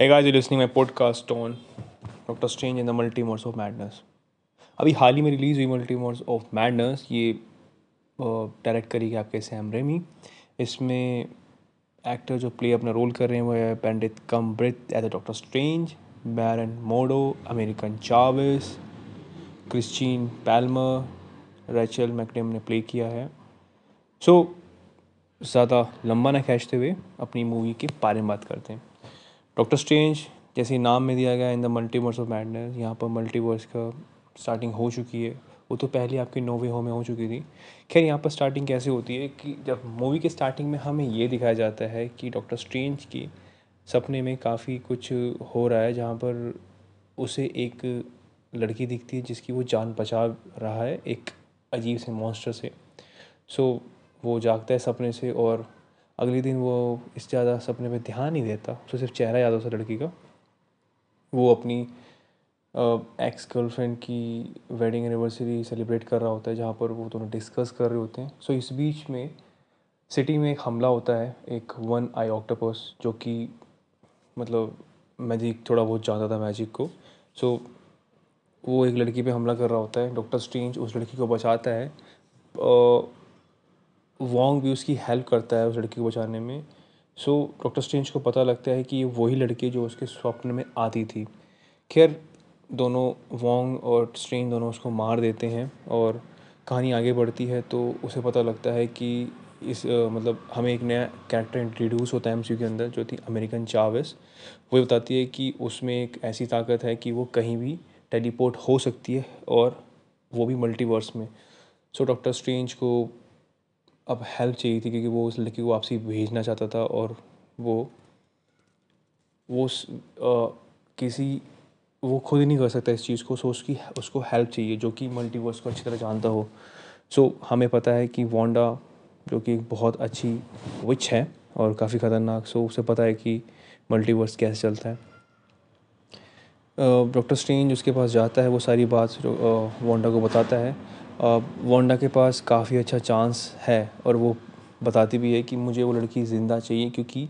Hey guys, you're listening my podcast on Doctor Strange in the Multiverse of Madness. अभी हाल ही में release हुई मल्टीवर्स ऑफ़ मैडनेस ये डायरेक्ट करी आपके सैम रेमी इसमें एक्टर जो प्ले अपना रोल कर रहे हैं वो है Benedict Cumberbatch as a Doctor Strange Baron Mordo American Chavez Christine Palmer Rachel McAdams ने प्ले किया है। सो so, ज़्यादा लंबा ना खींचते हुए अपनी मूवी के बारे में बात करते हैं। डॉक्टर स्ट्रेंज जैसे नाम में दिया गया in the Multiverse of Madness यहाँ पर मल्टीवर्स का स्टार्टिंग हो चुकी है। वो तो पहले आपके नोवे हो में हो चुकी थी। खैर यहाँ पर स्टार्टिंग कैसे होती है कि जब मूवी के स्टार्टिंग में हमें ये दिखाया जाता है कि डॉक्टर स्ट्रेंज की सपने में काफ़ी कुछ हो रहा है जहाँ पर उसे एक लड़की दिखती है जिसकी वो जान बचा रहा है एक अजीब से मॉन्स्टर से सो। So, वो जागता है सपने से और अगले दिन वो इस ज़्यादा सपने पे ध्यान नहीं देता तो सिर्फ़ चेहरा याद होता लड़की का। वो अपनी एक्स गर्लफ्रेंड की वेडिंग एनिवर्सरी सेलिब्रेट कर रहा होता है जहाँ पर वो दोनों डिस्कस कर रहे होते हैं। सो इस बीच में सिटी में एक हमला होता है एक वन आई ऑक्टोपस जो कि मतलब मैजिक थोड़ा बहुत जानता था मैजिक को। सो so, वो एक लड़की पे हमला कर रहा होता है डॉक्टर स्ट्रेंज उस लड़की को बचाता है। वोंग भी उसकी हेल्प करता है उस लड़की को बचाने में। सो डॉक्टर स्ट्रेंज को पता लगता है कि ये वही लड़की जो उसके स्वप्न में आती थी। खैर दोनों वोंग और स्ट्रेंज दोनों उसको मार देते हैं और कहानी आगे बढ़ती है तो उसे पता लगता है कि इस आ, मतलब हमें एक नया कैरेक्टर इंट्रोड्यूस होता है एम के अंदर जो थी अमेरिकन चावेस वो बताती है कि उसमें एक ऐसी ताकत है कि वो कहीं भी टेलीपोर्ट हो सकती है और वो भी मल्टीवर्स में। सो डॉक्टर स्ट्रेंज को अब हेल्प चाहिए थी क्योंकि वो उस लड़की को वापसी भेजना चाहता था और वो वो आ, किसी वो खुद ही नहीं कर सकता इस चीज़ को। सो उसकी उसको हेल्प चाहिए जो कि मल्टीवर्स को अच्छी तरह जानता हो। सो हमें पता है कि वोंडा जो कि एक बहुत अच्छी विच है और काफ़ी ख़तरनाक। सो उसे पता है कि मल्टीवर्स कैसे चलता है। डॉक्टर स्ट्रेंज उसके पास जाता है वो सारी बात वोंडा को बताता है। वोंडा के पास काफ़ी अच्छा चांस है और वो बताती भी है कि मुझे वो लड़की ज़िंदा चाहिए क्योंकि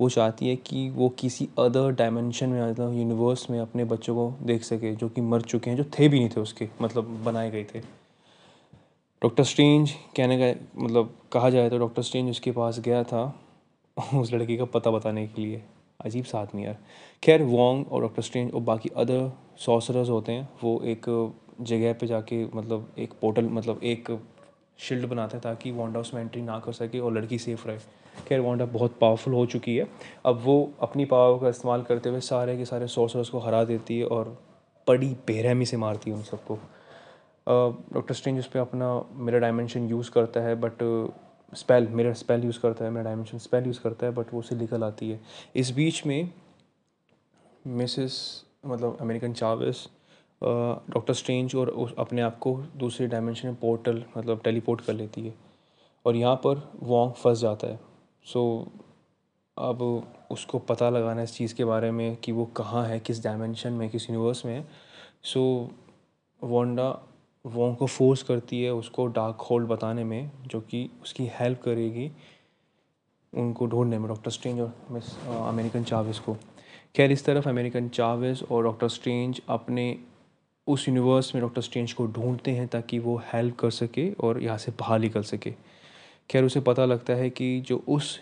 वो चाहती है कि वो किसी अदर डायमेंशन में मतलब यूनिवर्स में अपने बच्चों को देख सके, जो कि मर चुके हैं, जो थे भी नहीं थे उसके मतलब बनाए गए थे। डॉक्टर स्ट्रेंज कहने का मतलब कहा जाए तो डॉक्टर स्ट्रेंज उसके पास गया था उस लड़की का पता बताने के लिए। अजीब सा आदमी यार। खैर वोंग और डॉक्टर स्ट्रेंज और बाकी अदर सॉसरर्स होते हैं, वो एक जगह पे जाके मतलब एक पोर्टल मतलब एक शील्ड बनाते हैं ताकि वांडा उसमें एंट्री ना कर सके और लड़की सेफ़ रहे। खैर वांडा बहुत पावरफुल हो चुकी है। अब वो अपनी पावर का इस्तेमाल करते हुए सारे के सारे सोर्सर्स को हरा देती है और बड़ी बेरहमी से मारती है उन सबको। डॉक्टर स्ट्रेंज उस पर अपना मेरा डायमेंशन यूज़ करता है बट स्पेल मेरा स्पेल यूज़ करता है मेरा डायमेंशन स्पेल यूज़ करता है बट वो उसे निकल आती है। इस बीच में मिसिस मतलब अमेरिकन चावस डॉक्टर स्ट्रेंज और उस अपने आप को दूसरे डायमेंशन में पोर्टल मतलब टेलीपोर्ट कर लेती है। और यहाँ पर वॉन्ग फंस जाता है। सो अब उसको पता लगाना इस चीज़ के बारे में कि वो कहाँ है, किस डायमेंशन में, किस यूनिवर्स में। है सो वोंडा वोंग को फोर्स करती है उसको डार्क होल्ड बताने में, जो कि उसकी हेल्प करेगी उनको ढूँढने में डॉक्टर स्ट्रेंज और मिस अमेरिकन चावेस को। खैर, इस तरफ़ अमेरिकन चावेस और डॉक्टर स्ट्रेंज अपने उस यूनिवर्स में डॉक्टर स्ट्रेंज को ढूंढते हैं ताकि वो हेल्प कर सके और यहाँ से बाहर निकल सके। खैर, उसे पता लगता है कि जो उस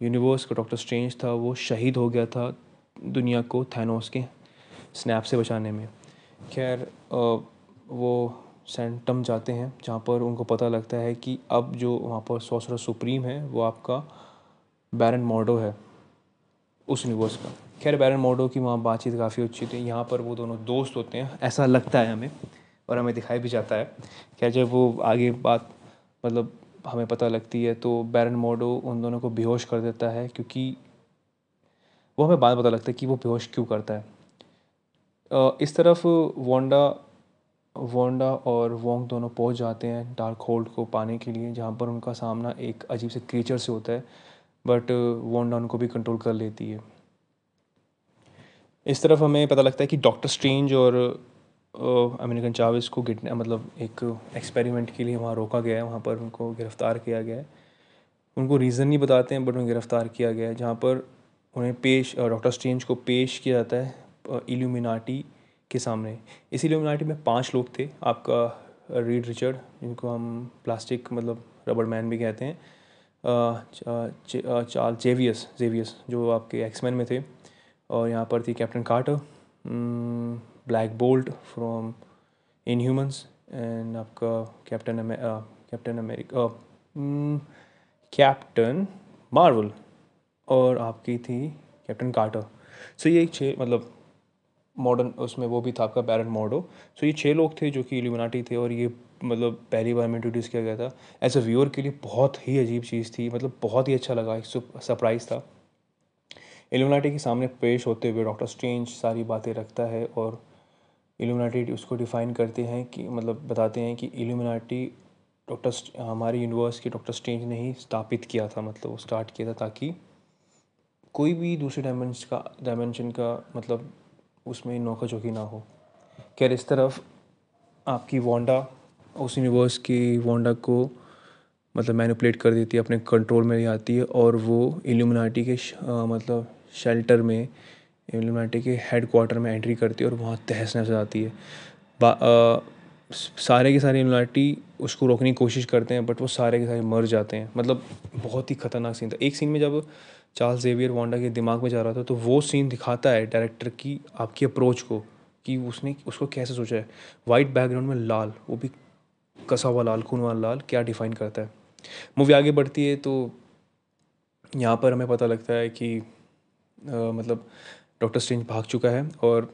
यूनिवर्स का डॉक्टर स्ट्रेंज था, वो शहीद हो गया था दुनिया को थैनोस के स्नैप से बचाने में। खैर वो सेंटम जाते हैं, जहाँ पर उनको पता लगता है कि अब जो वहाँ पर सोसर सुप्रीम है, वो आपका बैरन मॉडो है उस यूनिवर्स का। खैर, बैरन मोडो की वहाँ बातचीत काफ़ी अच्छी थी। यहाँ पर वो दोनों दोस्त होते हैं, ऐसा लगता है हमें और हमें दिखाई भी जाता है। खैर, जब वो आगे बात मतलब हमें पता लगती है तो बैरन मोडो उन दोनों को बेहोश कर देता है क्योंकि वो हमें बाद पता लगता है कि वो बेहोश क्यों करता है। इस तरफ़ वोंडा वोंडा और वोंग दोनों पहुँच जाते हैं डार्क होल्ड को पाने के लिए, जहाँ पर उनका सामना एक अजीब से क्रीचर से होता है बट वोंडा उनको भी कंट्रोल कर लेती है। इस तरफ़ हमें पता लगता है कि डॉक्टर स्ट्रेंज और अमेरिकन चाविस को गिटने मतलब एक एक्सपेरिमेंट के लिए वहाँ रोका गया है, वहाँ पर उनको गिरफ़्तार किया गया है। उनको रीज़न नहीं बताते हैं बट उन्हें गिरफ़्तार किया गया है, जहाँ पर उन्हें पेश डॉक्टर स्ट्रेंज को पेश किया जाता है इल्यूमिनाटी के सामने। इस इल्यूमिनाटी में पाँच लोग थे, आपका रीड रिचर्ड जिनको हम प्लास्टिक मतलब रबड़ मैन भी कहते हैं चार्ल जेवियस जेवियस जो आपके एक्समैन में थे। और यहाँ पर थी Captain Carter Black Bolt from Inhumans and आपका Captain Captain America Captain Marvel और आपकी थी कैप्टन कार्टर सो ये एक छः मतलब मॉडर्न उसमें वो भी था आपका बैरन मॉडो सो ये छः लोग थे जो कि इल्यूमिनाटी थे, और ये मतलब पहली बार में इंट्रोड्यूस किया गया था. एज अ व्यूअर के लिए बहुत ही अजीब चीज़ थी मतलब बहुत ही अच्छा लगा, एक सरप्राइज़ था. इल्यूमिनाटी के सामने पेश होते हुए डॉक्टर स्ट्रेंज सारी बातें रखता है और इल्यूमिनाटी उसको डिफ़ाइन करते हैं कि मतलब बताते हैं कि इल्यूमिनाटी डॉक्टर हमारे यूनिवर्स के डॉक्टर स्ट्रेंज ने ही स्थापित किया था मतलब वो स्टार्ट किया था ताकि कोई भी दूसरे डायमेंशन का डायमेंशन का मतलब उसमें नौका चौकी ना हो। खैर, इस तरफ़ आपकी वोंडा उस यूनिवर्स की वोंडा को मतलब मैनिपुलेट कर देती है, अपने कंट्रोल में ले आती है और वो इल्यूमिनाटी के मतलब शेल्टर में इल्यूमिनाटी के हेड क्वार्टर में एंट्री करती है और वहाँ तहस नहस जाती है। आ, सारे के सारे इल्यूमिनाटी उसको रोकने की कोशिश करते हैं बट वो सारे के सारे मर जाते हैं। मतलब बहुत ही ख़तरनाक सीन था। एक सीन में जब चार्ल्स जेवियर वांडा के दिमाग में जा रहा था तो वो सीन दिखाता है डायरेक्टर की आपकी अप्रोच को कि उसने उसको कैसे सोचा है। वाइट बैकग्राउंड में लाल वो भी कसा हुआ लाल खून वाला लाल क्या डिफ़ाइन करता है। मूवी आगे बढ़ती है तो यहाँ पर हमें पता लगता है कि मतलब डॉक्टर स्ट्रेंज भाग चुका है और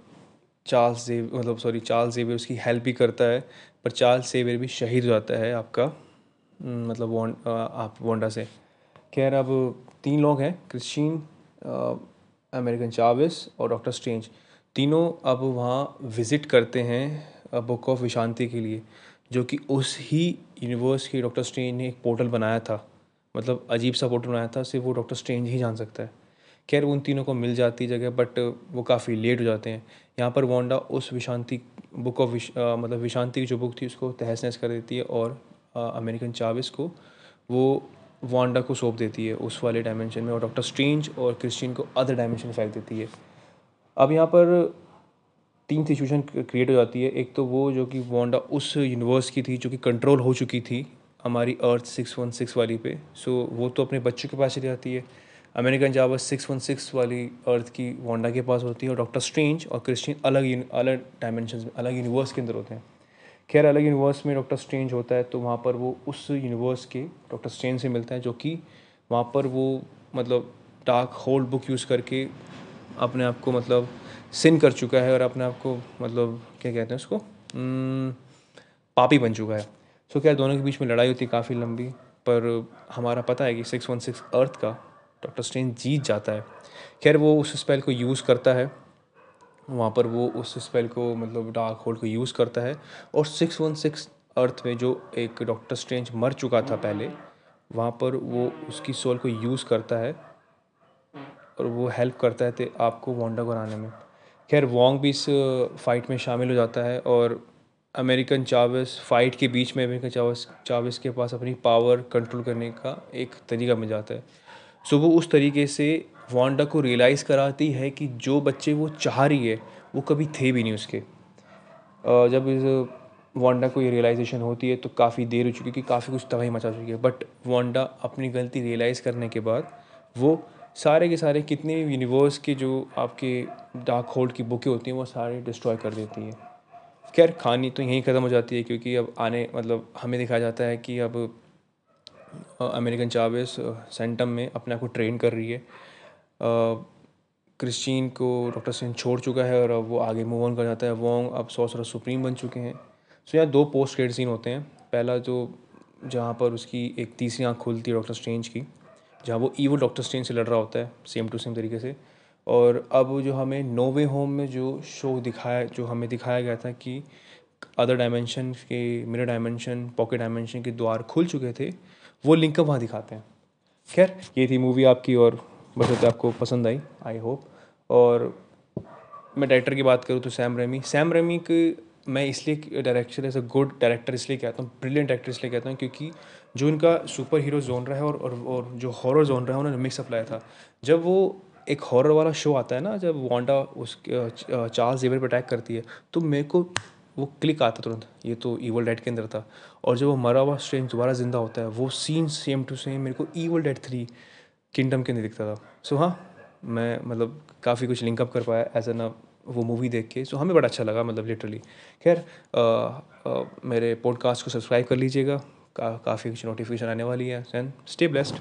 चार्ल्स जेव मतलब सॉरी चार्ल्स जेवियर उसकी हेल्प भी करता है, पर चार्ल्स जेवियर भी शहीद हो जाता है आपका मतलब वॉन्ड आप वोंडा से। खैर, अब तीन लोग हैं क्रिश्चियन अमेरिकन चाविस और डॉक्टर स्ट्रेंज तीनों अब वहाँ विज़िट करते हैं बुक ऑफ़ विशांति के लिए, जो कि उस ही यूनिवर्स की डॉक्टर स्ट्रेंज ने एक पोर्टल बनाया था। मतलब अजीब सा पोर्टल बनाया था, सिर्फ़ वो डॉक्टर स्ट्रेंज ही जान सकता है। खैर, उन तीनों को मिल जाती जगह बट वो काफ़ी लेट हो जाते हैं। यहाँ पर वांडा उस विशांति बुक ऑफ़ विश मतलब विशांति की जो बुक थी, उसको तहस नहस कर देती है और अमेरिकन चाविस को वो वांडा को सौंप देती है उस वाले डायमेंशन में और डॉक्टर स्ट्रेंज और क्रिश्चियन को अदर डायमेंशन फेंक देती है। अब यहाँ पर तीन सिचुएशन क्रिएट हो जाती है। एक तो वो जो कि वांडा उस यूनिवर्स की थी, जो कि कंट्रोल हो चुकी थी, हमारी अर्थ सिक्स वन सिक्स वाली पे। सो वो तो अपने बच्चों के पास चली जाती है। American Chavez six one six वाली अर्थ की वांडा के पास होती है और डॉक्टर स्ट्रेंज और क्रिश्चियन अलग अलग डायमेंशन में, अलग यूनिवर्स के अंदर होते हैं। खैर, अलग यूनिवर्स में डॉक्टर स्ट्रेंज होता है तो वहाँ पर वो उस यूनिवर्स के डॉक्टर स्ट्रेंज से मिलता है जो कि वहाँ पर वो मतलब डार्क होल्ड बुक यूज़ करके अपने आप को मतलब सिन कर चुका है और अपने आप को मतलब क्या कहते हैं उसको? पापी बन चुका है। सो क्या दोनों के बीच में लड़ाई होती है काफ़ी लंबी, पर हमारा पता है कि सिक्स वन सिक्स अर्थ का डॉक्टर स्ट्रेंज जीत जाता है। खैर, वो उस स्पेल को यूज़ करता है। वहाँ पर वो उस स्पेल को मतलब डार्क होल्ड को यूज़ करता है। और सिक्स वन सिक्स अर्थ में जो एक डॉक्टर स्ट्रेंज मर चुका था पहले, वहाँ पर वो उसकी सोल को यूज़ करता है। और वो हेल्प करता है तो आपको वांडा को आने में। खैर वोंग भी इस फाइट में शामिल हो जाता है। और अमेरिकन चावस फाइट के बीच में अमेरिकन चावस चावस के पास अपनी पावर कंट्रोल करने का एक तरीका मिल जाता है। सो वो उस तरीके से वांडा को रियलाइज़ कराती है कि जो बच्चे वो चाह रही है, वो कभी थे भी नहीं उसके। जब इस वांडा को ये रियलाइजेशन होती है तो काफ़ी देर हो चुकी है कि काफ़ी कुछ तबाही मचा चुकी है। बट वांडा अपनी गलती रियलाइज़ करने के बाद वो सारे के सारे कितने यूनिवर्स के जो आपके डार्क होल्ड की बुकें होती हैं, वो सारे डिस्ट्रॉय कर देती हैं। खैर कहानी तो यहीं ख़त्म हो जाती है क्योंकि अब आने मतलब हमें दिखाया जाता है कि अब अमेरिकन चावेस सेंटम में अपने आप को ट्रेन कर रही है। क्रिश्चियन को डॉक्टर सिंह छोड़ चुका है और अब वो आगे मूव ऑन कर जाता है। वोंग अब सौ सौ सुप्रीम बन चुके हैं। सो यहाँ दो पोस्ट क्रेडिट सीन होते हैं। पहला जो जहाँ पर उसकी एक तीसरी आँख खुलती है डॉक्टर स्ट्रेंज की, जहाँ वो ईवो डॉक्टर स्ट्रेंज से लड़ रहा होता है सेम टू सेम तरीके से। और अब जो हमें नोवे होम में जो शो दिखाया, जो हमें दिखाया गया था कि अदर डायमेंशन के मिरर डायमेंशन पॉकेट डायमेंशन के द्वार खुल चुके थे वो लिंक वहाँ दिखाते हैं? खैर ये थी मूवी आपकी और बस आपको पसंद आई आई होप और मैं डायरेक्टर की बात करूँ तो सैम रेमी सैम रेमी की मैं इसलिए director as a good director इसलिए कहता हूँ ब्रिलियंट डायरेक्टर इसलिए कहता हूँ क्योंकि जो इनका सुपर हीरो जोन रहा है और, और, और जो हॉरर जोन रहा है उन्होंने मिक्सअप लाया था। जब वो एक हॉरर वाला शो आता है ना जब वांडा उस चार्ल्स जेवर पर अटैक करती है तो मेरे को वो क्लिक आता तुरंत ये तो ईवल डेड के अंदर था। और जब वो मरा हुआ स्ट्रेंज दोबारा ज़िंदा होता है वो सीन सेम टू सेम मेरे को ईवल डेड थ्री किंगडम के अंदर दिखता था। सो हाँ मैं मतलब काफ़ी कुछ लिंकअप कर पाया एज एन वो मूवी देख के। सो हमें बड़ा अच्छा लगा मतलब लिटरली खैर मेरे पॉडकास्ट को सब्सक्राइब कर लीजिएगा। का, काफ़ी कुछ नोटिफिकेशन आने वाली है। And stay blessed